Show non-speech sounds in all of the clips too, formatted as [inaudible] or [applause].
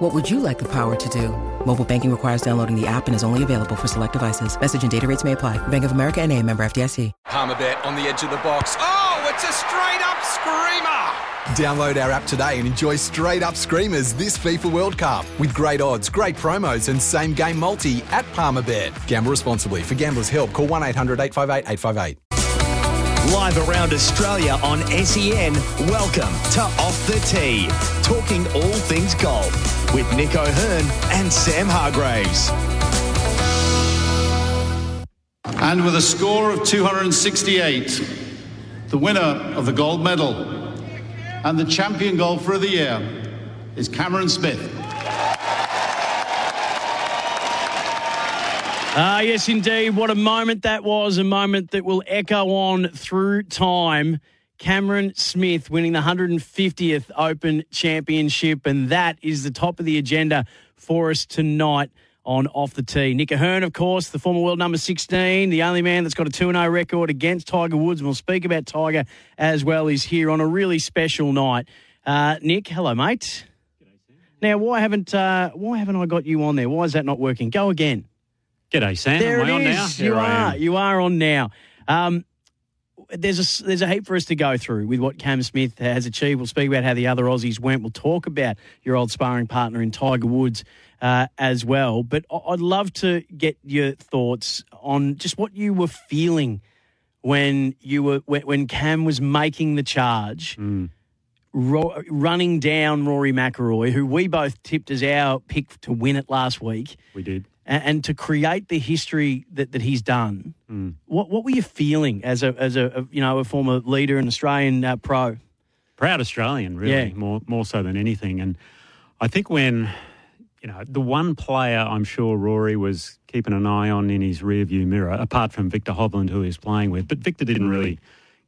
What would you like the power to do? Mobile banking requires downloading the app and is only available for select devices. Message and data rates may apply. Bank of America and a member FDIC. Palmerbet on the edge of the box. Oh, it's a straight up screamer! Download our app today and enjoy straight up screamers this FIFA World Cup with great odds, great promos, and same game multi at Palmerbet. Gamble responsibly. For gamblers' help, call 1 800 858 858. Live around Australia on SEN, welcome to Off the Tee, talking all things golf with Nick O'Hern and Sam Hargreaves. And with a score of 268, the winner of the gold medal and the champion golfer of the year is Cameron Smith. Ah, yes, indeed. What a moment that was. A moment that will echo on through time. Cameron Smith winning the 150th Open Championship, and that is the top of the agenda for us tonight on Off the Tee. Nick O'Hern, of course, the former world number 16, the only man that's got a 2 0 record against Tiger Woods. And we'll speak about Tiger as well. He's here on a really special night. Uh, Nick, hello, mate. Now, why haven't uh, why haven't I got you on there? Why is that not working? Go again. G'day, Sam. There Am it on is. now? You are. You are on now. Um, there's a there's a heap for us to go through with what Cam Smith has achieved. We'll speak about how the other Aussies went. We'll talk about your old sparring partner in Tiger Woods uh, as well. But I'd love to get your thoughts on just what you were feeling when you were when, Cam was making the charge. Ro- running down Rory McIlroy, who we both tipped as our pick to win it last week, We did. And, and to create the history that, that he's done. Hmm. What what were you feeling as a as a, a you know a former leader and Australian uh, pro? Proud Australian, really, Yeah. more more so than anything. And I think when you know the one player I'm sure Rory was keeping an eye on in his rearview mirror, apart from Viktor Hovland, who he was playing with, but Viktor didn't really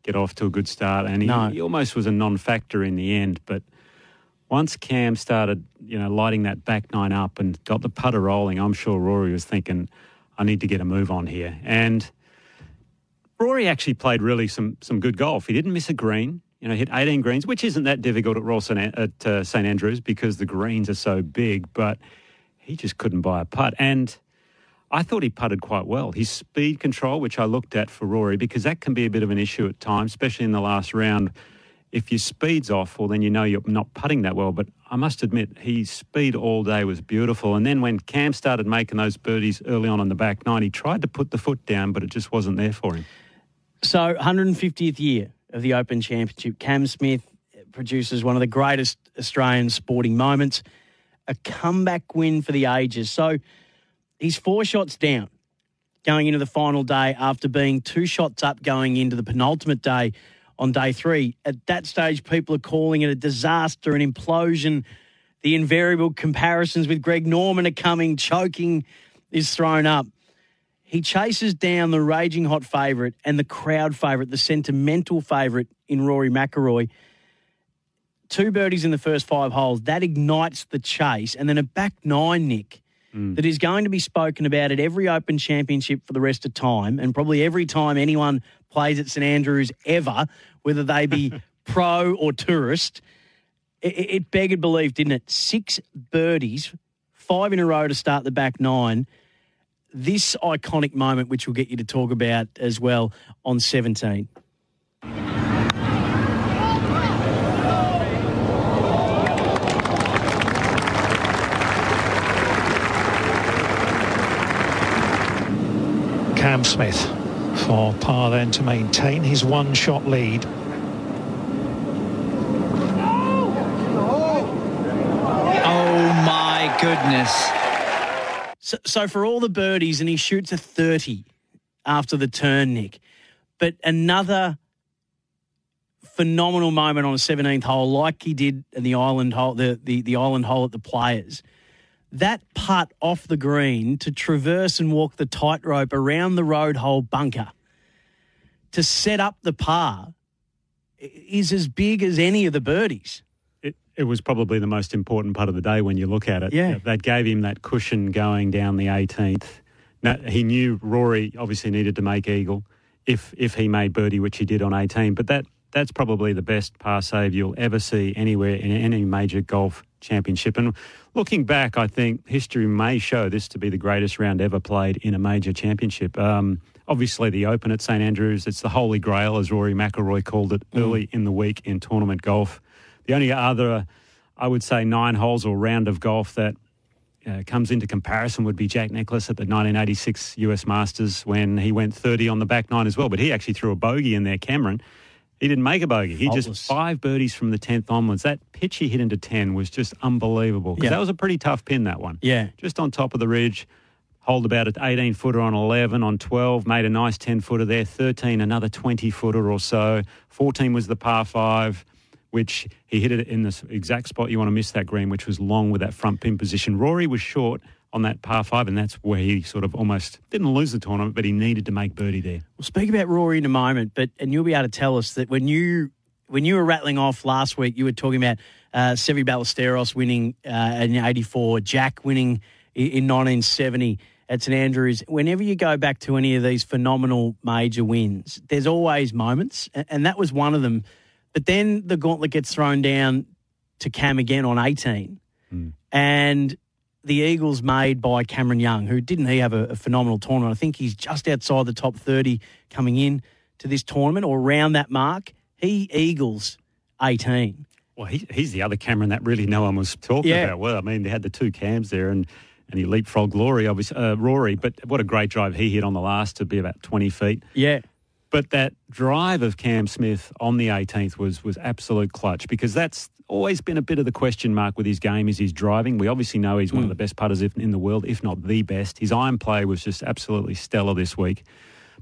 get off to a good start, and he, No. he almost was a non-factor in the end. But once Cam started, you know, lighting that back nine up and got the putter rolling, I'm sure Rory was thinking, I need to get a move on here. And Rory actually played really some some good golf. He didn't miss a green. You know, hit 18 greens, which isn't that difficult at Royal St. At uh, St Andrews because the greens are so big. But he just couldn't buy a putt. And I thought he putted quite well. His speed control, which I looked at for Rory, because that can be a bit of an issue at times, especially in the last round. If your speed's off, well, then you know you're not putting that well. But I must admit, his speed all day was beautiful. And then when Cam started making those birdies early on in the back nine, he tried to put the foot down, but it just wasn't there for him. So 150th year of the Open Championship. Cam Smith produces one of the greatest Australian sporting moments, a comeback win for the ages. So he's four shots down going into the final day after being two shots up going into the penultimate day on day three. At that stage, people are calling it a disaster, an implosion. The invariable comparisons with Greg Norman are coming, choking is thrown up. He chases down the raging hot favourite and the crowd favourite, the sentimental favourite in Rory McIlroy. Two birdies in the first five holes. That ignites the chase. And then a back nine, Nick, Mm. that is going to be spoken about at every Open Championship for the rest of time, and probably every time anyone plays at St Andrews ever, whether they be [laughs] pro or tourist. It, it begged belief, didn't it? Six birdies, five in a row to start the back nine this iconic moment, which we'll get you to talk about as well on 17. Cam Smith for par then to maintain his one shot lead. Oh my goodness. So, so for all the birdies, and he shoots a 30 after the turn, Nick. But another phenomenal moment on a 17th hole, like he did in the island hole, the, the, the island hole at the Players. That putt off the green to traverse and walk the tightrope around the road hole bunker to set up the par is as big as any of the birdies. It, it was probably the most important part of the day when you look at it. Yeah. That gave him that cushion going down the 18th. Now, he knew Rory obviously needed to make eagle if if he made birdie, which he did on 18. But that that's probably the best par save you'll ever see anywhere in any major golf championship. And looking back, I think history may show this to be the greatest round ever played in a major championship. Um, obviously, the Open at St Andrews, it's the holy grail, as Rory McIlroy called it early in the week in tournament golf. The only other, I would say, nine holes or round of golf that uh, comes into comparison would be Jack Nicklaus at the 1986 US Masters when he went 30 on the back nine as well. But he actually threw a bogey in there, Cameron. He didn't make a bogey. He Faultless. just five birdies from the 10th onwards. That pitch he hit into 10 was just unbelievable. Yeah. that was a pretty tough pin, that one. Yeah. Just on top of the ridge. Hold about an 18 footer on 11, on 12, made a nice 10 footer there. 13, another 20 footer or so. 14 was the par five, which he hit it in the exact spot you want to miss that green, which was long with that front pin position. Rory was short on that par five, and that's where he sort of almost didn't lose the tournament, but he needed to make birdie there. We'll speak about Rory in a moment, but and you'll be able to tell us that when you when you were rattling off last week, you were talking about uh, Seve Ballesteros winning uh, in '84, Jack winning i- in 1970 at St Andrews. Whenever you go back to any of these phenomenal major wins, there's always moments, and that was one of them. But then the gauntlet gets thrown down to Cam again on 18, and the Eagles made by Cameron Young, who didn't he have a, a phenomenal tournament? I think he's just outside the top 30 coming in to this tournament or around that mark. He Eagles 18. Well, he, he's the other Cameron that really no one was talking Yeah. about. Well, I mean, they had the two cams there, and, and he leapfrogged Rory, obviously, uh, Rory. But what a great drive he hit on the last to be about 20 feet. Yeah. But that drive of Cam Smith on the 18th was was absolute clutch because that's always been a bit of the question mark with his game is his driving. We obviously know he's one of the hmm. best putters in the world, if not the best. His iron play was just absolutely stellar this week.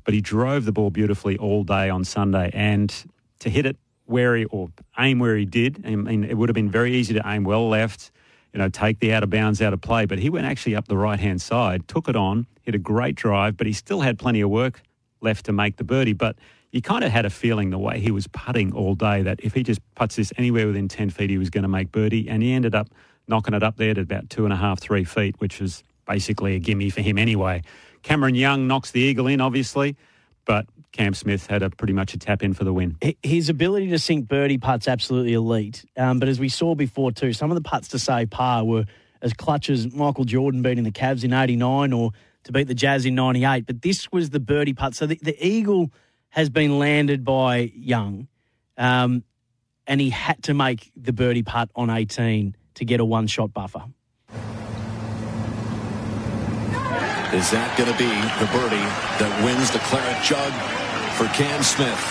But he drove the ball beautifully all day on Sunday and to hit it where he or aim where he did. I mean, it would have been very easy to aim well left, you know, take the out of bounds out of play. But he went actually up the right hand side, took it on, hit a great drive, but he still had plenty of work left to make the birdie. But you kind of had a feeling the way he was putting all day that if he just puts this anywhere within 10 feet, he was going to make birdie. And he ended up knocking it up there to about two and a half, three feet, which was basically a gimme for him anyway. Cameron Young knocks the eagle in, obviously, but Cam Smith had a pretty much a tap in for the win. His ability to sink birdie putts absolutely elite. Um, but as we saw before too, some of the putts to save par were as clutch as Michael Jordan beating the Cavs in '89 or to beat the Jazz in '98. But this was the birdie putt. So the, the eagle has been landed by Young, um, and he had to make the birdie putt on 18 to get a one-shot buffer. Is that going to be the birdie that wins the Claret Jug for Cam Smith?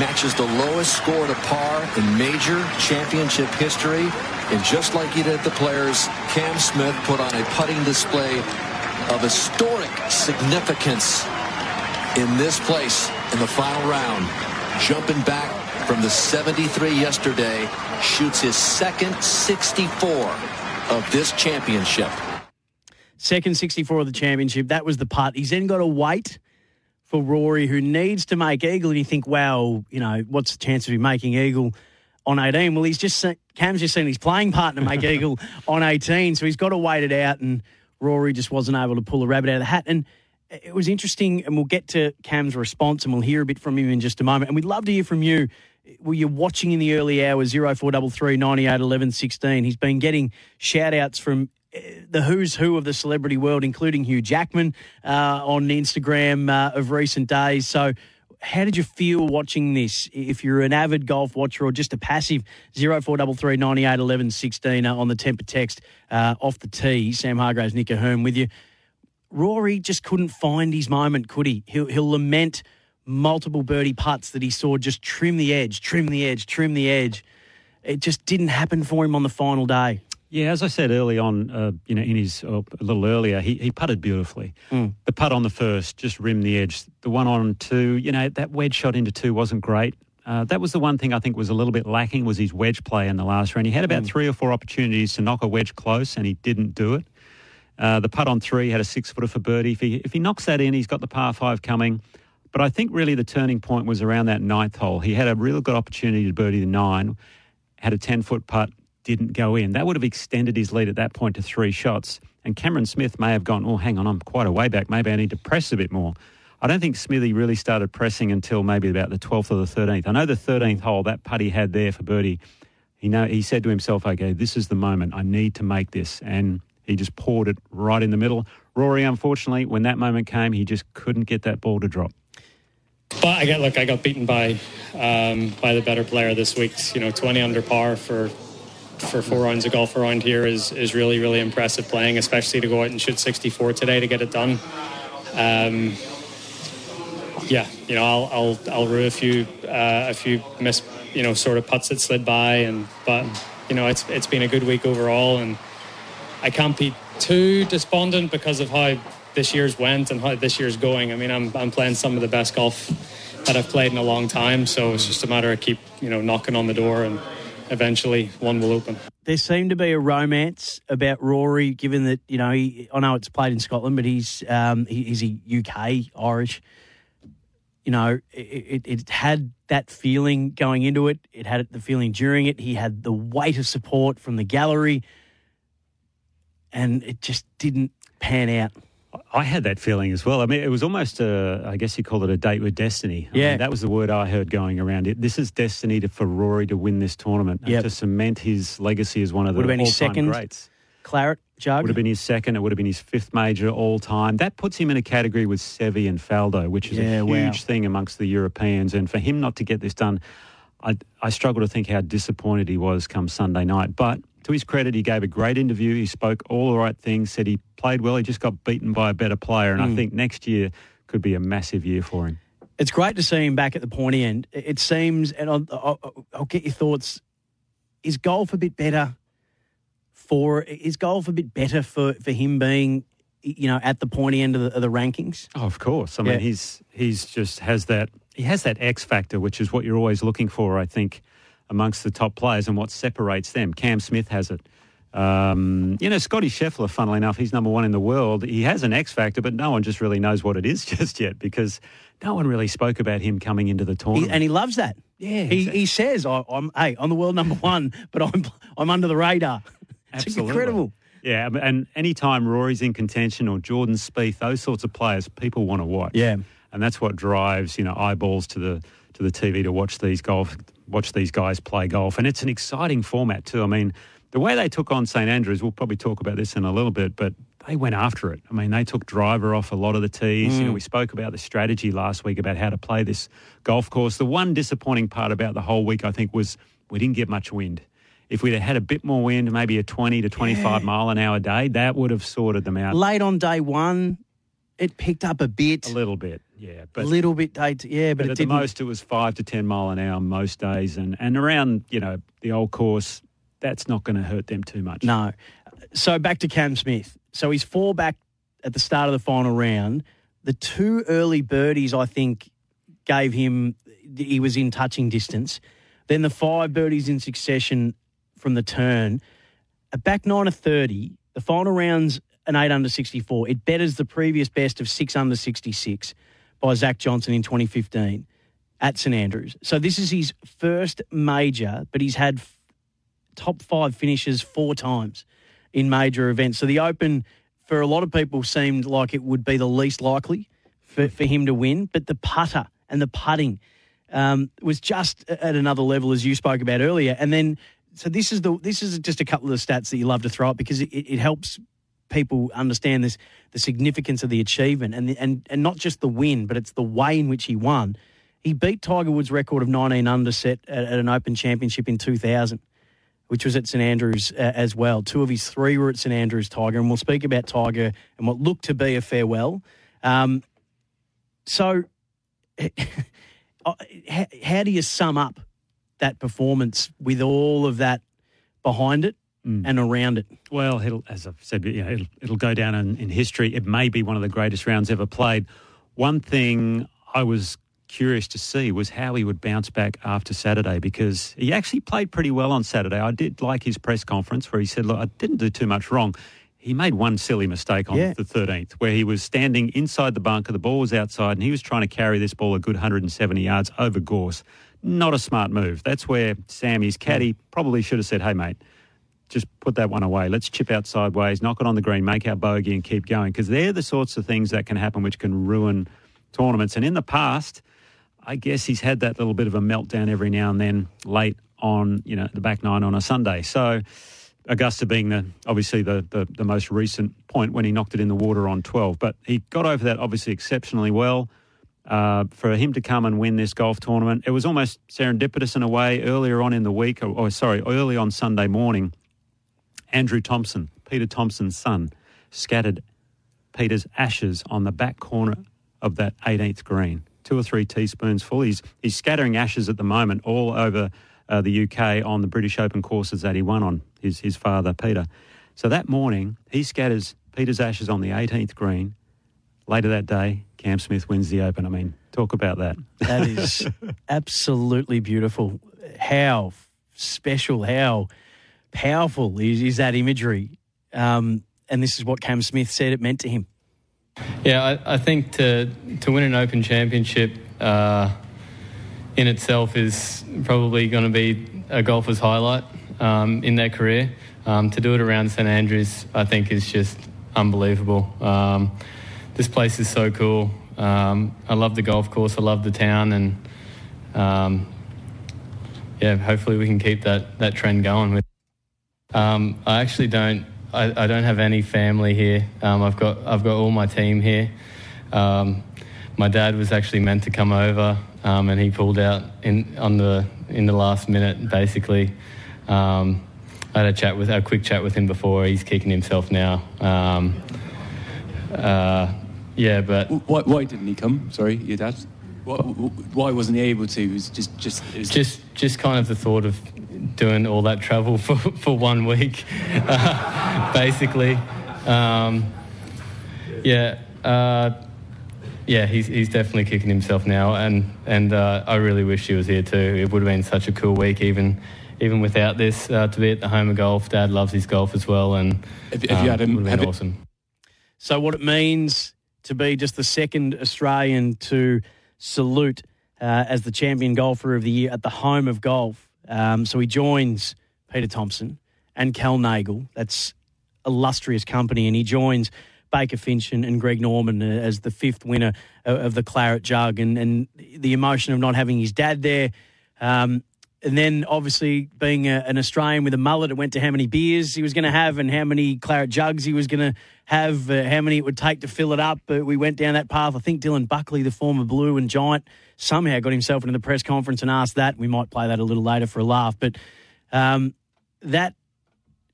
Matches the lowest score to par in major championship history. And just like he did at the Players, Cam Smith put on a putting display of historic significance in this place in the final round. Jumping back from the 73 yesterday, shoots his second 64 of this championship. Second 64 of the championship. That was the putt. He's then got to wait for Rory, who needs to make eagle. And you think, wow, you know, what's the chance of him making eagle on 18? Well, he's just seen, Cam's just seen his playing partner make [laughs] eagle on 18, so he's got to wait it out. And Rory just wasn't able to pull a rabbit out of the hat. And it was interesting, and we'll get to Cam's response, and we'll hear a bit from him in just a moment. And we'd love to hear from you. Were you watching in the early hours, 0433 98 11 16? He's been getting shout outs from uh, the who's who of the celebrity world, including Hugh Jackman uh, on Instagram uh, of recent days. So, how did you feel watching this? If you're an avid golf watcher or just a passive, 0433 98 11 16 uh, on the temper text uh, off the tee. Sam Hargreaves, Nick O'Hern with you. Rory just couldn't find his moment, could he? He'll, he'll lament multiple birdie putts that he saw just trim the edge, trim the edge, trim the edge. It just didn't happen for him on the final day. Yeah, as I said early on, uh, you know, in his uh, a little earlier, he, he putted beautifully. The putt on the first just rimmed the edge. The one on two, you know, that wedge shot into two wasn't great. Uh, that was the one thing I think was a little bit lacking was his wedge play in the last round. He had about three or four opportunities to knock a wedge close, and he didn't do it. Uh, the putt on three had a six footer for birdie. If he if he knocks that in, he's got the par five coming. But I think really the turning point was around that ninth hole. He had a real good opportunity to birdie the nine, had a 10 foot putt, didn't go in. That would have extended his lead at that point to three shots. And Cameron Smith may have gone, oh, hang on, I'm quite a way back. Maybe I need to press a bit more. I don't think Smithy really started pressing until maybe about the 12th or the 13th. I know the 13th hole, that putt he had there for birdie, he, know, he said to himself, okay, this is the moment. I need to make this. And he just poured it right in the middle. Rory, unfortunately, when that moment came, he just couldn't get that ball to drop. But I got look, I got beaten by um, by the better player this week. You know, 20 under par for for four rounds of golf around here is is really really impressive playing, especially to go out and shoot 64 today to get it done. Um, yeah, you know, I'll I'll I'll rue a few uh, a few miss you know sort of putts that slid by, and but you know it's it's been a good week overall, and I can't be too despondent because of how this year's went and how this year's going. I mean, I'm I'm playing some of the best golf that I've played in a long time, so it's just a matter of keep you know knocking on the door and eventually one will open. There seemed to be a romance about Rory, given that you know he, I know it's played in Scotland, but he's um, he, he's a UK Irish. You know, it, it, it had that feeling going into it. It had the feeling during it. He had the weight of support from the gallery, and it just didn't pan out. I had that feeling as well. I mean, it was almost a, I guess you call it a date with destiny. I Yeah. mean, that was the word I heard going around. It. This is destiny to, for Rory to win this tournament and Yep. to cement his legacy as one of the Would have been his all-time second greats. claret jug. Would have been his second. It would have been his fifth major all time. That puts him in a category with Seve and Faldo, which is Yeah, a wow. huge thing amongst the Europeans. And for him not to get this done, I, I struggle to think how disappointed he was come Sunday night. But to his credit, he gave a great interview. He spoke all the right things, said he played well. He just got beaten by a better player. And I Mm. think next year could be a massive year for him. It's great to see him back at the pointy end. It seems, and I'll, I'll, I'll get your thoughts. Is golf a bit better for? Is golf a bit better for for him being, you know, at the pointy end of the, of the rankings? Oh, of course. I mean, he's he's just has that he has that X factor, which is what you're always looking for, I think, amongst the top players and what separates them. Cam Smith has it. Um, you know, Scotty Scheffler, funnily enough, he's number one in the world. He has an X factor, but no one just really knows what it is [laughs] just yet because no one really spoke about him coming into the He, tournament. and he loves that. Yeah, he, exactly. he says, I, "I'm hey, I'm the world number [laughs] one, but I'm I'm under the radar." [laughs] It's Absolutely. incredible. Yeah, and anytime Rory's in contention or Jordan Spieth, those sorts of players, people want to watch. Yeah. and that's what drives you know eyeballs to the to the TV to watch these golf watch these guys play golf, and it's an exciting format too. I mean, the way they took on St Andrews, we'll probably talk about this in a little bit, but they went after it. I mean, they took driver off a lot of the tees. You know, Mm. we spoke about the strategy last week about how to play this golf course. The one disappointing part about the whole week, I think, was we didn't get much wind. If we'd have had a bit more wind, maybe a 20 to 25 mile an hour day, that would have sorted them out Late on day one, it picked up a bit, a little bit. Yeah, a but little bit. Yeah, but, but it at the most, it was five to ten mile an hour most days, and and around you know the old course, that's not going to hurt them too much. No. So back to Cam Smith. So he's four back at the start of the final round. The two early birdies, I think, gave him, he was in touching distance. Then the five birdies in succession from the turn. A back nine of 30, the final round's an eight under 64. It betters the previous best of six under 66 by Zach Johnson in 2015 at St Andrews. So this is his first major, but he's had top five finishes four times in major events. So the Open, for a lot of people, seemed like it would be the least likely for, for him to win. But the putter and the putting um, was just at another level, as you spoke about earlier. And then, so this is the this is just a couple of the stats that you love to throw up because it, it helps people understand this the significance of the achievement and the, and and not just the win, but it's the way in which he won. He beat Tiger Woods' record of 19 under set at, at an Open Championship in 2000 which was at St Andrews uh, as well. Two of his three were at St Andrews Tiger, and we'll speak about Tiger and what looked to be a farewell. Um, so, [laughs] uh, how, how do you sum up that performance with all of that behind it Mm. and around it? Well, it'll, as I've said, you know, it'll, it'll go down in, in history. It may be one of the greatest rounds ever played. One thing I was curious to see was how he would bounce back after Saturday because he actually played pretty well on Saturday. I did like his press conference where he said, "Look, I didn't do too much wrong." he made one silly mistake on Yeah. the 13th where he was standing inside the bunker, the ball was outside, and he was trying to carry this ball a good 170 yards over Gorse. Not a smart move. That's where Sammy's caddy, probably should have said, hey, mate, just put that one away. Let's chip out sideways, knock it on the green, make our bogey, and keep going. Because they're the sorts of things that can happen which can ruin tournaments. And in the past, I guess he's had that little bit of a meltdown every now and then late on, you know, the back nine on a Sunday. So Augusta being the obviously the, the, the most recent point when he knocked it in the water on 12. But he got over that obviously exceptionally well. Uh, for him to come and win this golf tournament, it was almost serendipitous in a way. Earlier on in the week, or, or sorry, early on Sunday morning, Andrew Thomson, Peter Thomson's son, scattered Peter's ashes on the back corner of that 18th green. Two or three teaspoons full. He's, he's scattering ashes at the moment all over uh, the UK on the British Open courses that he won on, his, his father, Peter. So that morning, he scatters Peter's ashes on the 18th green. Later that day, Cam Smith wins the Open. I mean, talk about that. That is [laughs] absolutely beautiful. How special, how powerful is, is that imagery? Um, and this is what Cam Smith said it meant to him. Yeah, I, I think to to win an Open Championship uh, in itself is probably going to be a golfer's highlight um, in their career. Um, to do it around St Andrews, I think, is just unbelievable. Um, this place is so cool. Um, I love the golf course. I love the town, and um, yeah, hopefully we can keep that that trend going. With um, I actually don't. I, I don't have any family here. Um, I've got I've got all my team here. Um, my dad was actually meant to come over, um, and he pulled out in on the in the last minute. Basically, um, I had a chat with a quick chat with him before. He's kicking himself now. Um, uh, yeah, but Why, why didn't he come? Sorry, your dad. Why, why wasn't he able to? It was just, just, it was just just kind of the thought of doing all that travel for, [laughs] for one week, uh, [laughs] basically. Um, yeah, uh, yeah, he's he's definitely kicking himself now, and and uh, I really wish he was here too. It would have been such a cool week, even even without this, uh, to be at the home of golf. Dad loves his golf as well, and Have- have you had him- would have been it- awesome. So, what it means to be just the second Australian to salute uh, as the champion golfer of the year at the home of golf. Um, so, he joins Peter Thomson and Kel Nagle. That's illustrious company. And he joins Baker Finch and, and Greg Norman uh, as the fifth winner of, of the Claret Jug. And, and the emotion of not having his dad there. Um, and then, obviously, being a, an Australian with a mullet, it went to how many beers he was going to have and how many claret jugs he was going to have, uh, how many it would take to fill it up. But we went down that path. I think Dylan Buckley, the former Blue and Giant, somehow got himself into the press conference and asked that. We might play that a little later for a laugh. But um, that,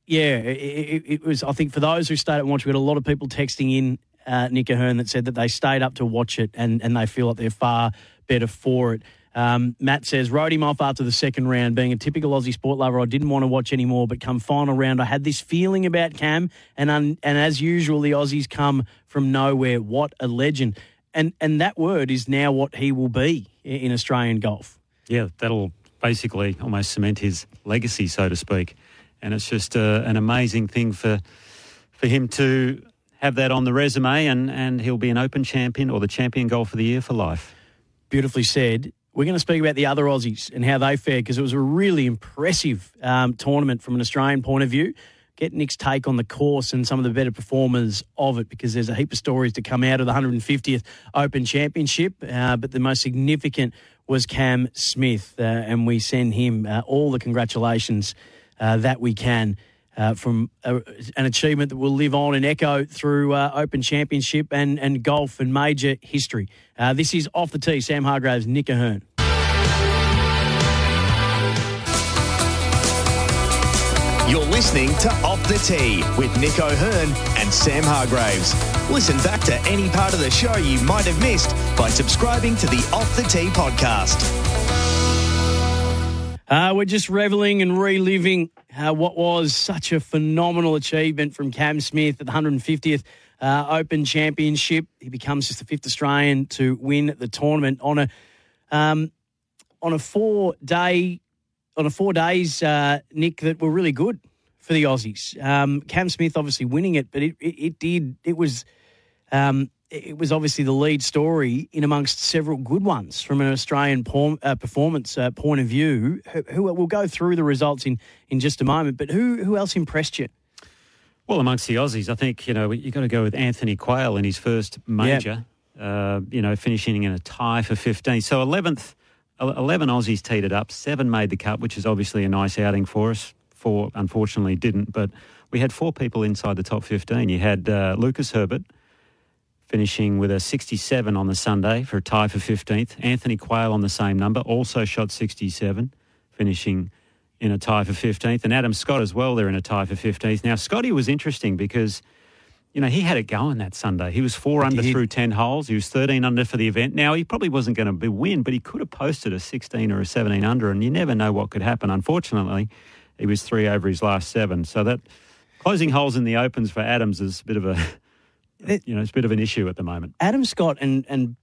yeah, it, it, was, I think, for those who stayed up and watched, we had a lot of people texting in uh, Nick O'Hern that said that they stayed up to watch it and, and they feel like they're far better for it. Um, Matt says, wrote him off after the second round. Being a typical Aussie sport lover, I didn't want to watch anymore, but come final round, I had this feeling about Cam, and un, and as usual, the Aussies come from nowhere. What a legend. And, and that word is now what he will be in Australian golf. Yeah, that'll basically almost cement his legacy, so to speak. And it's just uh, an amazing thing for for him to have that on the resume, and, and he'll be an Open champion or the champion golf of the year for life. Beautifully said. We're going to speak about the other Aussies and how they fared because it was a really impressive um, tournament from an Australian point of view. Get Nick's take on the course and some of the better performers of it because there's a heap of stories to come out of the 150th Open Championship. Uh, but the most significant was Cam Smith, uh, and we send him uh, all the congratulations uh, that we can. Uh, from a, an achievement that will live on and echo through uh, Open Championship and, and golf and major history. Uh, this is Off the Tee, Sam Hargreaves, Nick O'Hern. You're listening to Off the Tee with Nick O'Hern and Sam Hargreaves. Listen back to any part of the show you might have missed by subscribing to the Off the Tee podcast. Uh, we're just reveling and reliving uh, what was such a phenomenal achievement from Cam Smith at the 150th uh, Open Championship. He becomes just the fifth Australian to win the tournament on a um, on a four day on a four days, uh, Nick, that were really good for the Aussies. Um, Cam Smith obviously winning it, but it, it, it did. It was. Um, it was obviously the lead story in amongst several good ones from an Australian por- uh, performance uh, point of view. Who, who we'll go through the results in, in just a moment, but who who else impressed you? Well, amongst the Aussies, I think you know you got to go with Anthony Quayle in his first major. Uh, you know, finishing in a tie for 15. So 11th, 11 Aussies teed it up. Seven made the cut, which is obviously a nice outing for us. Four, unfortunately, didn't. But we had four people inside the top 15. You had uh, Lucas Herbert finishing with a 67 on the Sunday for a tie for 15th. Anthony Quayle on the same number, also shot 67, finishing in a tie for 15th. And Adam Scott as well, they're in a tie for 15th. Now, Scotty was interesting because, you know, he had it going that Sunday. He was four under through 10 holes. He was 13 under for the event. Now, he probably wasn't going to win, but he could have posted a 16 or a 17 under, and you never know what could happen. Unfortunately, he was three over his last seven. So that closing holes in the opens for Adams is a bit of a, [laughs] you know, it's a bit of an issue at the moment. Adam Scott and and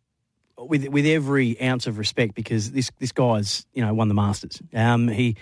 with with every ounce of respect because this this guy's you know won the Masters. Um, he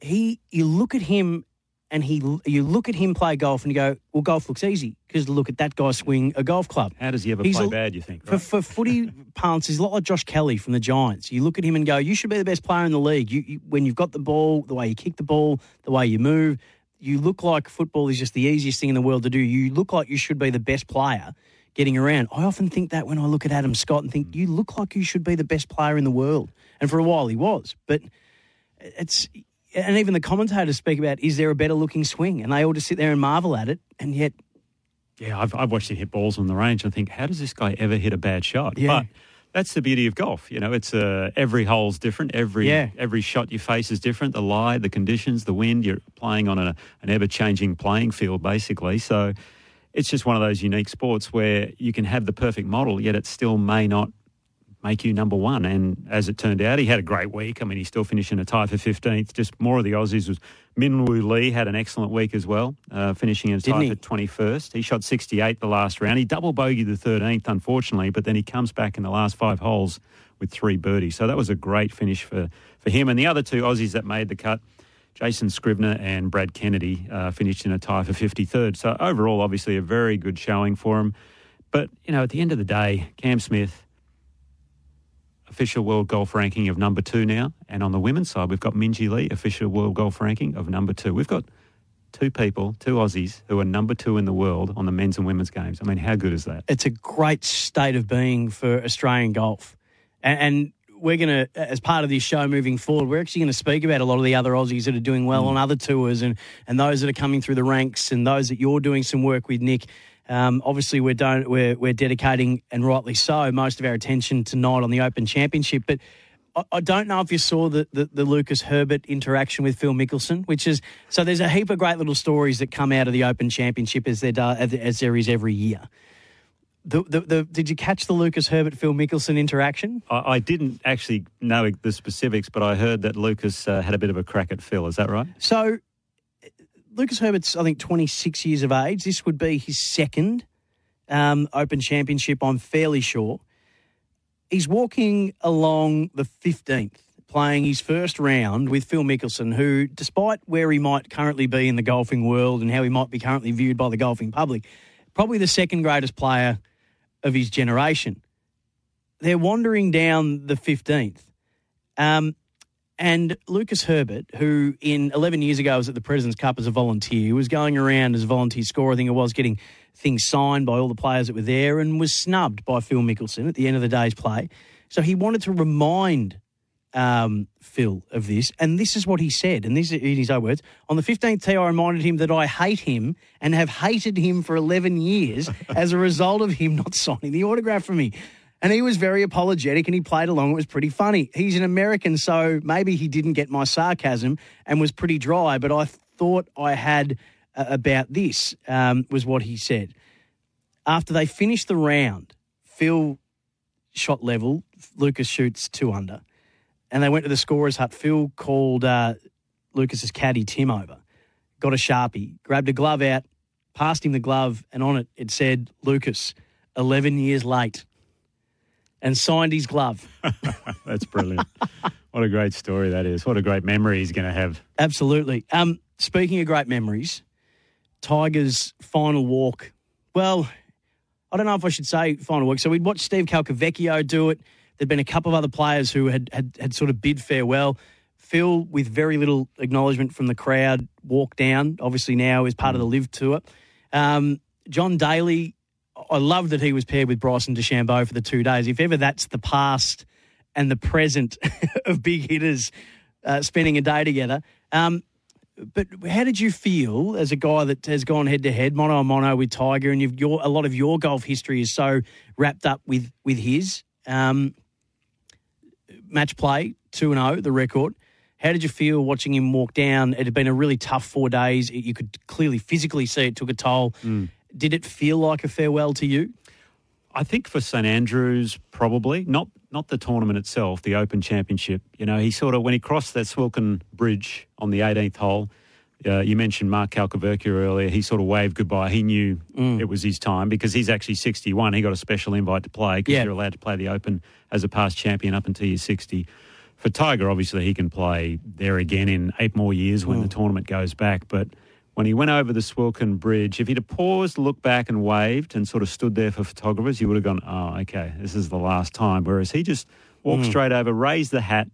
he you look at him and he you look at him play golf and you go, well, golf looks easy because look at that guy swing a golf club. How does he ever He's play a- bad? You think? For, for footy [laughs] parlance, he's a lot like Josh Kelly from the Giants. You look at him and go, you should be the best player in the league. You, you when you've got the ball, the way you kick the ball, the way you move, you look like football is just the easiest thing in the world to do. You look like you should be the best player getting around. I often think that when I look at Adam Scott and think you look like you should be the best player in the world. And for a while he was, but it's and even the commentators speak about is there a better looking swing, and they all just sit there and marvel at it, and yet Yeah, I've, I've watched him hit balls on the range and think, how does this guy ever hit a bad shot? Yeah. But that's the beauty of golf. You know, it's uh, every hole's different. Every Yeah. every shot you face is different. The lie, the conditions, the wind. You're playing on a, an ever changing playing field, basically. So it's just one of those unique sports where you can have the perfect model, yet it still may not make you number one. And as it turned out, he had a great week. I mean, he's still finishing a tie for 15th. Just more of the Aussies was Min Woo Lee had an excellent week as well, uh, finishing in a Didn't tie he? for 21st. He shot 68 the last round. He double bogeyed the 13th, unfortunately, but then he comes back in the last five holes with three birdies. So that was a great finish for, for him. And the other two Aussies that made the cut, Jason Scrivener and Brad Kennedy, uh, finished in a tie for 53rd. So overall, obviously, a very good showing for him. But, you know, at the end of the day, Cam Smith, official world golf ranking of number two now. And on the women's side, we've got Minjee Lee, official world golf ranking of number two. We've got two people, two Aussies, who are number two in the world on the men's and women's games. I mean, how good is that? it's a great state of being for Australian golf. And, and we're going to, as part of this show moving forward, we're actually going to speak about a lot of the other Aussies that are doing well hmm. on other tours and, and those that are coming through the ranks and those that you're doing some work with, Nick. Um, obviously, we're, don't, we're, we're dedicating, and rightly so, most of our attention tonight on the Open Championship. But I, I don't know if you saw the, the, the Lucas Herbert interaction with Phil Mickelson, which is so there's a heap of great little stories that come out of the Open Championship as there, as, there is every year. The, the, the, did you catch the Lucas Herbert Phil Mickelson interaction? I, I didn't actually know the specifics, but I heard that Lucas uh, had a bit of a crack at Phil. Is that right? So, Lucas Herbert's, I think, 26 years of age. This would be his second um, Open Championship, I'm fairly sure. He's walking along the 15th, playing his first round with Phil Mickelson, who, despite where he might currently be in the golfing world and how he might be currently viewed by the golfing public, probably the second greatest player of his generation. They're wandering down the 15th. Um, and Lucas Herbert, who in 11 years ago was at the President's Cup as a volunteer, was going around as a volunteer scorer, I think it was, getting things signed by all the players that were there and was snubbed by Phil Mickelson at the end of the day's play. So he wanted to remind um, Phil of this, and this is what he said, and this is in his own words. On the 15th tee, I reminded him that I hate him and have hated him for 11 years [laughs] as a result of him not signing the autograph for me. And he was very apologetic and he played along. It was pretty funny. He's an American, so maybe he didn't get my sarcasm and was pretty dry, but I thought I had uh, about this, um, was what he said. After they finished the round, Phil shot level, Lucas shoots two under, and they went to the scorer's hut. Phil called uh, Lucas's caddy, Tim, over, got a Sharpie, grabbed a glove out, passed him the glove, and on it, it said, Lucas, 11 years late and signed his glove. [laughs] That's brilliant. What a great story that is. What a great memory he's going to have. Absolutely. Um, speaking of great memories, Tiger's final walk. Well, I don't know if I should say final walk. So we'd watched Steve Calcavecchio do it. There'd been a couple of other players who had, had, had sort of bid farewell. Phil, with very little acknowledgement from the crowd, walked down. Obviously, now is part of the LIV Tour. Um, John Daly, I love that he was paired with Bryson DeChambeau for the two days. If ever that's the past and the present [laughs] of big hitters uh, spending a day together. Um, but how did you feel as a guy that has gone head to head, mono a mono with Tiger, and you've, your, a lot of your golf history is so wrapped up with with his um, match play two and zero, the record. How did you feel watching him walk down? It had been a really tough four days. You could clearly physically see it took a toll. Mm. Did it feel like a farewell to you? I think for St Andrews, probably not not the tournament itself, the Open Championship. You know, he sort of when he crossed that Swilcan Bridge on the 18th hole. Uh, you mentioned Mark Calcavecchio earlier. He sort of waved goodbye. He knew Mm. it was his time because he's actually 61. He got a special invite to play because Yeah. you're allowed to play the Open as a past champion up until you're 60. For Tiger, obviously, he can play there again in eight more years when the tournament goes back. But when he went over the Swilcan Bridge, if he'd have paused, looked back and waved and sort of stood there for photographers, you would have gone, oh, okay, this is the last time. Whereas he just walked Mm. straight over, raised the hat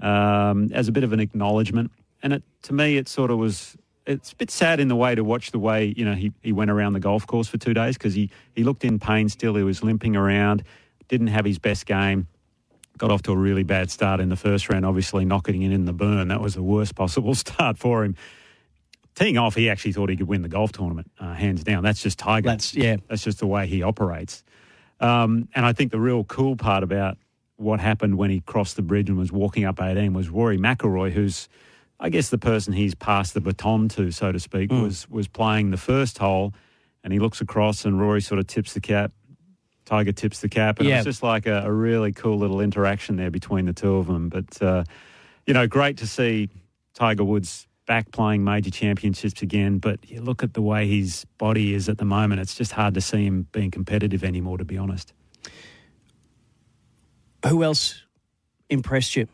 um, as a bit of an acknowledgement. And it, to me, it sort of was, it's a bit sad in the way to watch the way, you know, he, he went around the golf course for two days because he, he looked in pain still. He was limping around, didn't have his best game got off to a really bad start in the first round, obviously knocking it in the burn. That was the worst possible [laughs] start for him. Teeing off, he actually thought he could win the golf tournament, uh, hands down. That's just Tiger. That's yeah. That's just the way he operates. Um, and I think the real cool part about what happened when he crossed the bridge and was walking up 18 was Rory McIlroy, who's, I guess, the person he's passed the baton to, so to speak, Mm. was was playing the first hole, and he looks across and Rory sort of tips the cap. Tiger tips the cap, and Yeah. it was just like a, a really cool little interaction there between the two of them. But uh, you know, great to see Tiger Woods back playing major championships again. But you look at the way his body is at the moment; it's just hard to see him being competitive anymore. To be honest. Who else impressed you?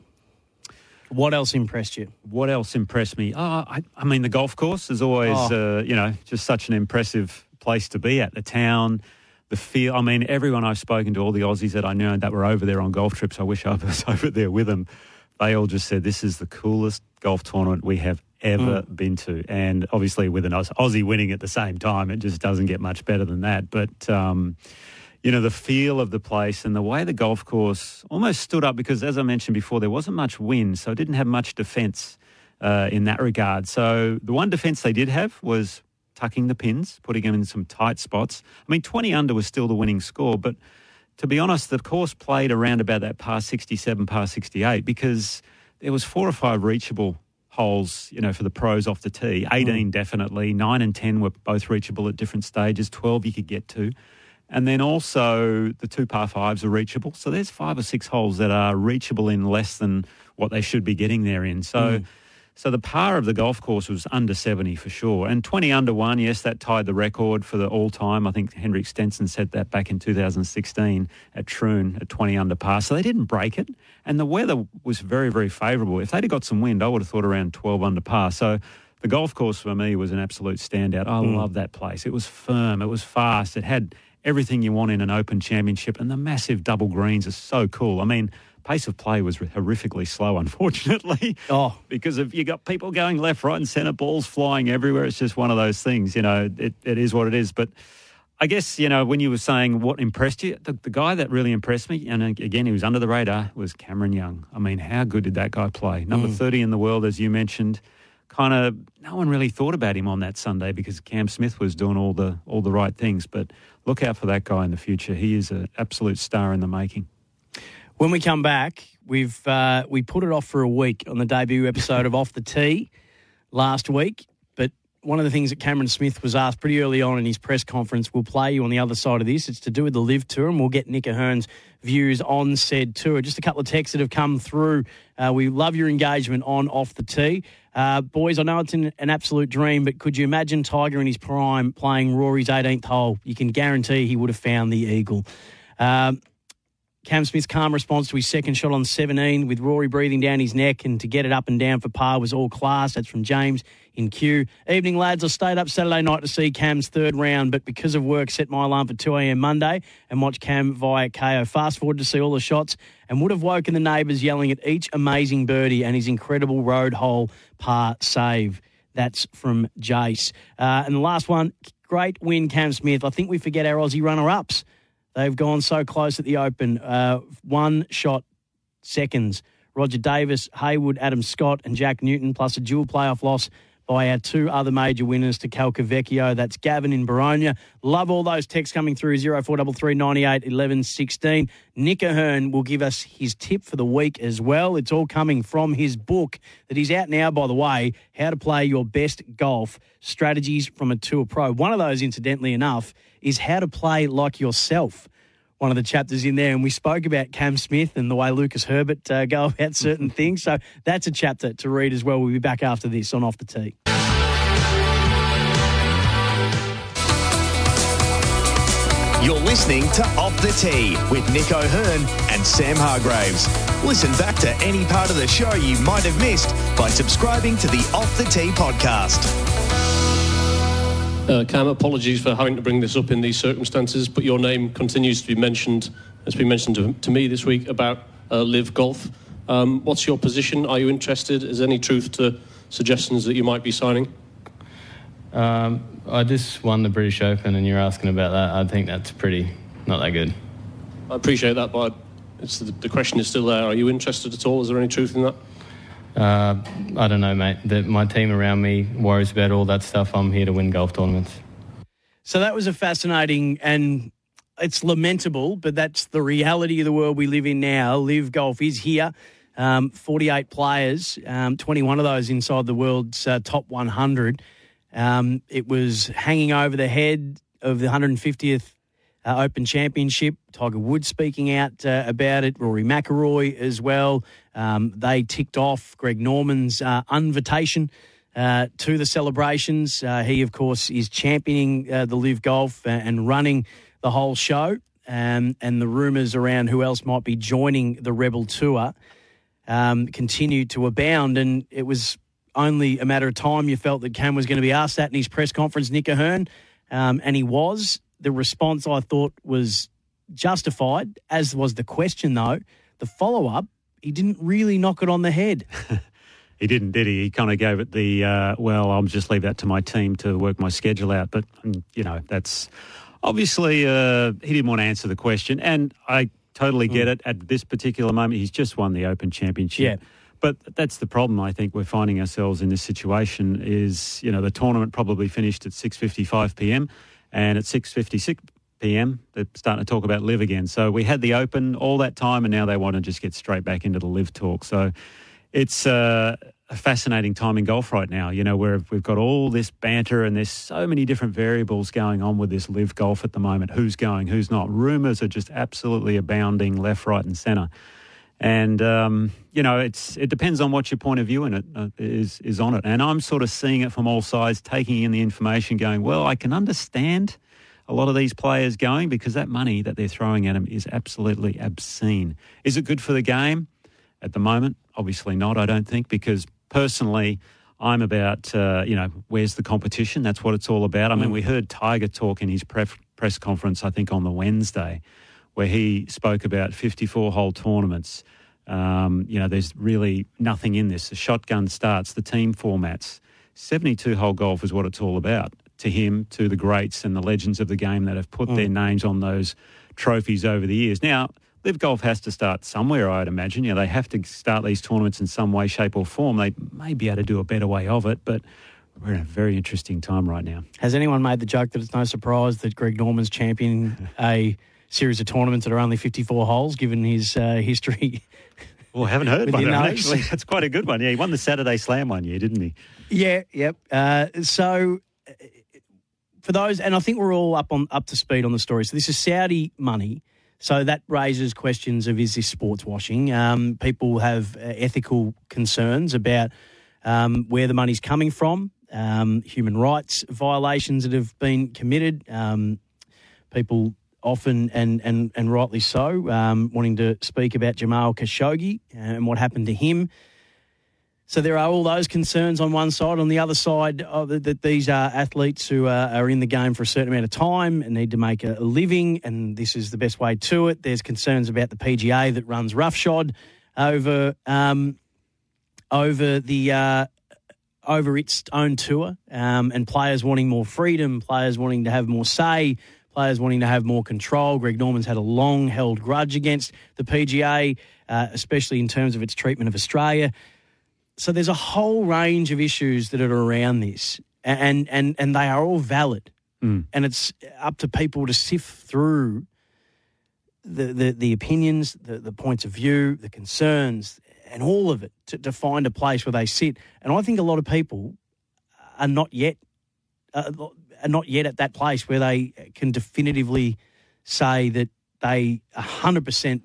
What else impressed you? What else impressed me? Oh, I, I mean, the golf course is always, Oh. uh, you know, just such an impressive place to be at. The town, the feel. I mean, everyone I've spoken to, all the Aussies that I know that were over there on golf trips, I wish I [laughs] was over there with them. They all just said this is the coolest golf tournament we have ever been to, and obviously with an Aussie winning at the same time, it just doesn't get much better than that. But um, you know, the feel of the place and the way the golf course almost stood up because, as I mentioned before, there wasn't much wind, so it didn't have much defence uh, in that regard. So the one defence they did have was tucking the pins, putting them in some tight spots. I mean, 20 under was still the winning score, but to be honest, the course played around about that par 67, par 68 because there was four or five reachable holes, you know, for the pros off the tee. Mm. 18 definitely, 9 and 10 were both reachable at different stages, 12 you could get to. And then also the two par fives are reachable. So there's five or six holes that are reachable in less than what they should be getting there in. So mm. So the par of the golf course was under 70 for sure. And 20 under one, yes, that tied the record for the all time. I think Henrik Stenson set that back in 2016 at Troon at 20 under par. So they didn't break it. And the weather was very, very favourable. If they'd have got some wind, I would have thought around 12 under par. So the golf course for me was an absolute standout. I Mm. love that place. It was firm, it was fast, it had everything you want in an open championship, and the massive double greens are so cool. I mean, pace of play was horrifically slow, unfortunately. Oh, [laughs] because if you got people going left, right, and centre, balls flying everywhere, it's just one of those things. You know, it, it is what it is. But I guess you know when you were saying what impressed you, the, the guy that really impressed me, and again he was under the radar, was Cameron Young. I mean, how good did that guy play? Number Mm. thirty in the world, as you mentioned. Kind of, no one really thought about him on that Sunday because Cam Smith was doing all the all the right things. But look out for that guy in the future. He is an absolute star in the making. When we come back, we've uh, we put it off for a week on the debut episode of Off the Tee last week. But one of the things that Cameron Smith was asked pretty early on in his press conference, we'll play you on the other side of this. It's to do with the LIV Tour, and we'll get Nick O'Hern's views on said tour. Just a couple of texts that have come through. Uh, we love your engagement on Off the Tee. Uh, boys, I know it's an, an absolute dream, but could you imagine Tiger in his prime playing Rory's 18th hole? You can guarantee he would have found the eagle. Um, Cam Smith's calm response to his second shot on 17 with Rory breathing down his neck and to get it up and down for par was all class. That's from James in Q. Evening, lads. I stayed up Saturday night to see Cam's third round, but because of work, set my alarm for 2 a.m. Monday and watched Cam via Kayo. Fast forward to see all the shots and would have woken the neighbours yelling at each amazing birdie and his incredible road hole par save. That's from Jace. Uh, and the last one, great win, Cam Smith. I think we forget our Aussie runner ups. They've gone so close at the Open. Uh, one shot seconds. Roger Davis, Haywood, Adam Scott, and Jack Newton, plus a dual playoff loss by our two other major winners to Calcavecchio. That's Gavin in Boronia. Love all those texts coming through 0433 98 11 16. Nick O'Hern will give us his tip for the week as well. It's all coming from his book that is out now, by the way, How to Play Your Best Golf Strategies from a Tour Pro. One of those, incidentally enough, is How to Play Like Yourself one of the chapters in there, and we spoke about Cam Smith and the way Lucas Herbert uh, go [laughs] about certain [laughs] things. So that's a chapter to read as well. We'll be back after this on Off the Tee. You're listening to Off the Tee with Nick O'Hern and Sam Hargreaves. Listen back to any part of the show you might have missed by subscribing to the Off the Tee podcast. Uh, Cam, apologies for having to bring this up in these circumstances, but your name continues to be mentioned. It's been mentioned to, to me this week about uh, LIV Golf. Um, what's your position? Are you interested? Is there any truth to suggestions that you might be signing? Um, I just won the British Open, and you're asking about that. I think that's pretty not that good. I appreciate that, but it's the, the question is still there. Are you interested at all? Is there any truth in that? Uh, I don't know, mate. The, my team around me worries about all that stuff. I'm here to win golf tournaments. So that was a fascinating and it's lamentable, but that's the reality of the world we live in now. LIV Golf is here. Um, 48 players, um, 21 of those inside the world's uh, top 100. Um, it was hanging over the head of the 150th uh, Open Championship. Tiger Woods speaking out uh, about it. Rory McIlroy as well. Um, they ticked off Greg Norman's uh, invitation uh, to the celebrations. Uh, he, of course, is championing uh, the LIV Golf and running the whole show. Um, and the rumours around who else might be joining the Rebel Tour um, continued to abound. And it was only a matter of time you felt that Cam was going to be asked that in his press conference, Nick O'Hern, um, and he was. The response I thought was justified, as was the question, though. The follow up, he didn't really knock it on the head. [laughs] he didn't, did he? He kind of gave it the, uh, well, I'll just leave that to my team to work my schedule out. But, mm, you know, that's obviously uh, he didn't want to answer the question. And I totally get mm. it. At this particular moment, he's just won the Open Championship. Yeah. But that's the problem. I think we're finding ourselves in this situation. Is you know the tournament probably finished at six fifty five p.m. and at six fifty six p.m. they're starting to talk about LIV again. So we had the Open all that time, and now they want to just get straight back into the LIV talk. So it's uh, a fascinating time in golf right now. You know where we've got all this banter and there's so many different variables going on with this LIV golf at the moment. Who's going? Who's not? Rumors are just absolutely abounding left, right, and centre. And um, you know, it's it depends on what your point of view in it uh, is is on it. And I'm sort of seeing it from all sides, taking in the information, going, well, I can understand a lot of these players going because that money that they're throwing at them is absolutely obscene. Is it good for the game? At the moment, obviously not. I don't think because personally. I'm about, uh, you know, where's the competition? That's what it's all about. I mean, mm. we heard Tiger talk in his pref- press conference, I think, on the Wednesday, where he spoke about 54 hole tournaments. Um, you know, there's really nothing in this. The shotgun starts, the team formats. 72 hole golf is what it's all about to him, to the greats and the legends of the game that have put mm. their names on those trophies over the years. Now, LIV Golf has to start somewhere, I'd imagine. You know, they have to start these tournaments in some way, shape, or form. They may be able to do a better way of it, but we're in a very interesting time right now. Has anyone made the joke that it's no surprise that Greg Norman's championing [laughs] a series of tournaments that are only 54 holes, given his uh, history. Well, I haven't heard [laughs] one that actually. That's quite a good one. Yeah, he won the Saturday Slam one year, didn't he? Yeah, yep. Uh, so uh, for those, and I think we're all up on up to speed on the story. So this is Saudi money. So that raises questions of is this sports washing? Um, people have uh, ethical concerns about um, where the money's coming from, um, human rights violations that have been committed. Um, people often and and and rightly so, um, wanting to speak about Jamal Khashoggi and what happened to him. So there are all those concerns on one side. On the other side, uh, that these are athletes who are, are in the game for a certain amount of time and need to make a, a living, and this is the best way to it. There's concerns about the PGA that runs roughshod over um, over the uh, over its own tour, um, and players wanting more freedom, players wanting to have more say, players wanting to have more control. Greg Norman's had a long held grudge against the PGA, uh, especially in terms of its treatment of Australia. So there's a whole range of issues that are around this, and and and they are all valid, Mm. and it's up to people to sift through the the, the opinions, the, the points of view, the concerns, and all of it to, to find a place where they sit. And I think a lot of people are not yet uh, are not yet at that place where they can definitively say that they hundred percent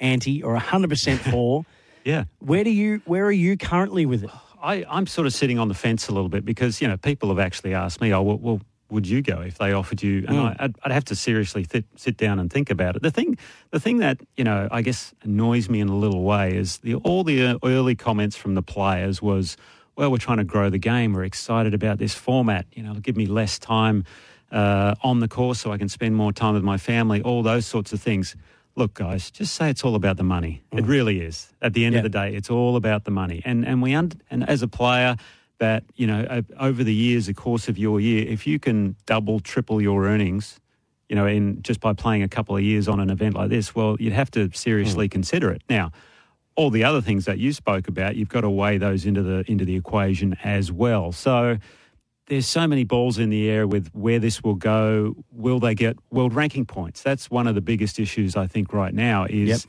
anti or hundred percent [laughs] for. Yeah. Where do you where are you currently with it? I, I'm sort of sitting on the fence a little bit because, you know, people have actually asked me, oh, well, well would you go if they offered you? And Mm. I, I'd, I'd have to seriously th- sit down and think about it. The thing, the thing that, you know, I guess annoys me in a little way is the, all the early comments from the players was, well, we're trying to grow the game. We're excited about this format. You know, it'll give me less time uh, on the course so I can spend more time with my family, all those sorts of things. Look, guys, just say it's all about the money. It really is. At the end Yeah. of the day, it's all about the money. And and we un- and as a player, that you know over the years, the course of your year, if you can double, triple your earnings, you know, in just by playing a couple of years on an event like this, well, you'd have to seriously consider it. Now, all the other things that you spoke about, you've got to weigh those into the into the equation as well. So there's so many balls in the air with where this will go. Will they get world ranking points? That's one of the biggest issues I think right now is Yep.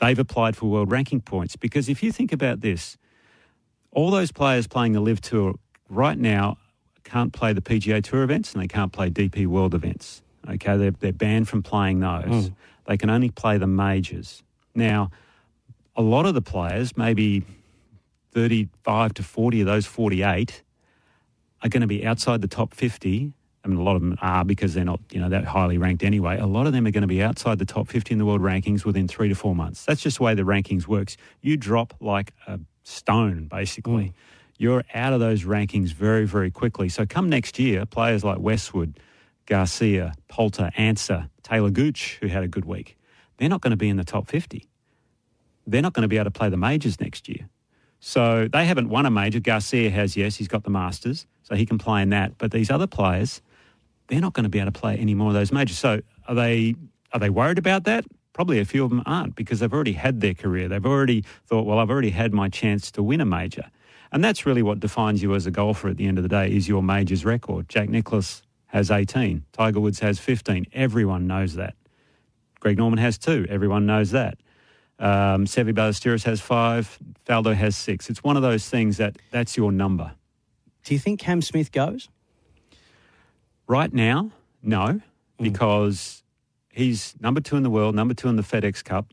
they've applied for world ranking points because if you think about this, all those players playing the LIV Tour right now can't play the PGA Tour events and they can't play DP World events. Okay, they're, they're banned from playing those. Mm. They can only play the majors. Now, a lot of the players, maybe 35 to 40 of those 48, are going to be outside the top 50. I mean, a lot of them are because they're not, you know, that highly ranked anyway. A lot of them are going to be outside the top 50 in the world rankings within three to four months. That's just the way the rankings works. You drop like a stone, basically. Mm. You're out of those rankings very, very quickly. So come next year, players like Westwood, Garcia, Poulter, Ancer, Taylor Gooch, who had a good week, they're not going to be in the top 50. They're not going to be able to play the majors next year. So they haven't won a major. Garcia has, yes, he's got the Masters, so he can play in that. But these other players, they're not going to be able to play any more of those majors. So are they are they worried about that? Probably a few of them aren't because they've already had their career. They've already thought, well, I've already had my chance to win a major. And that's really what defines you as a golfer at the end of the day is your majors record. Jack Nicklaus has 18. Tiger Woods has 15. Everyone knows that. Greg Norman has two. Everyone knows that. Um, Seve Ballesteros has five. Faldo has six. It's one of those things that that's your number. Do you think Cam Smith goes? Right now, no, because he's number two in the world, number two in the FedEx Cup,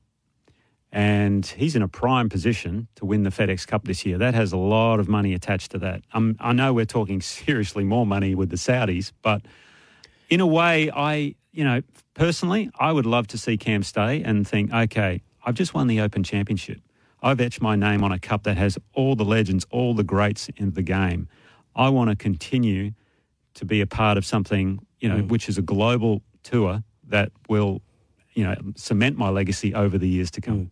and he's in a prime position to win the FedEx Cup this year. That has a lot of money attached to that. Um, I know we're talking [laughs] seriously more money with the Saudis, but in a way, I, you know, personally, I would love to see Cam stay and think, okay, I've just won the Open Championship. I've etched my name on a cup that has all the legends, all the greats in the game. I want to continue to be a part of something, you know, mm. which is a global tour that will, you know, cement my legacy over the years to come. Mm.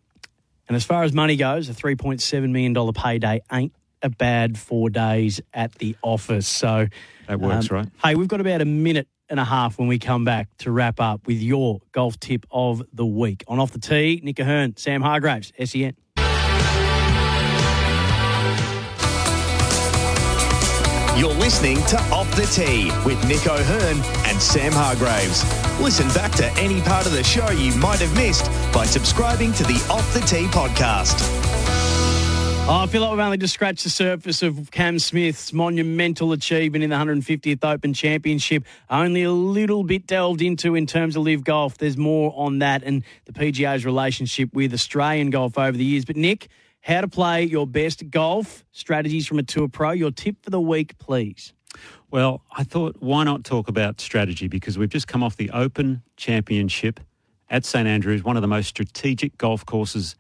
And as far as money goes, a $3.7 million payday ain't a bad four days at the office. So That works, um, right? Hey, we've got about a minute and a half when we come back to wrap up with your golf tip of the week. On Off the Tee, Nick O'Hern, Sam Hargreaves, SEN. You're listening to Off the Tee with Nick O'Hern and Sam Hargreaves. Listen back to any part of the show you might have missed by subscribing to the Off the Tee podcast. Oh, I feel like we've only just scratched the surface of Cam Smith's monumental achievement in the 150th Open Championship. Only a little bit delved into in terms of LIV golf. There's more on that and the PGA's relationship with Australian golf over the years. But Nick, how to play your best golf strategies from a tour pro? Your tip for the week, please. Well, I thought, why not talk about strategy? Because we've just come off the Open Championship at St Andrews, one of the most strategic golf courses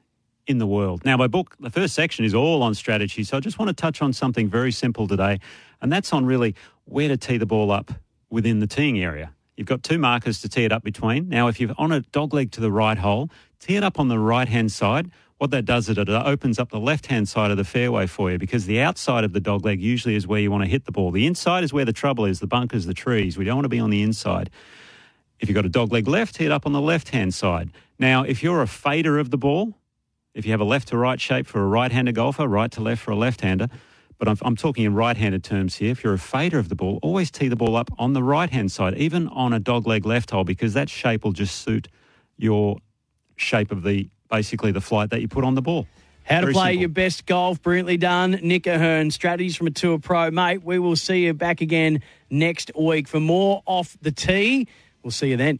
in the world. Now, my book, the first section is all on strategy, so I just want to touch on something very simple today, and that's on really where to tee the ball up within the teeing area. You've got two markers to tee it up between. Now, if you're on a dogleg to the right hole, tee it up on the right hand side. What that does is it opens up the left hand side of the fairway for you because the outside of the dogleg usually is where you want to hit the ball. The inside is where the trouble is the bunkers, the trees. We don't want to be on the inside. If you've got a dogleg left, tee it up on the left hand side. Now, if you're a fader of the ball, if you have a left to right shape for a right handed golfer, right to left for a left hander, but I'm, I'm talking in right handed terms here. If you're a fader of the ball, always tee the ball up on the right hand side, even on a dog leg left hole, because that shape will just suit your shape of the basically the flight that you put on the ball. How to play simple. your best golf, brilliantly done. Nick O'Hern, strategies from a tour pro. Mate, we will see you back again next week for more off the tee. We'll see you then.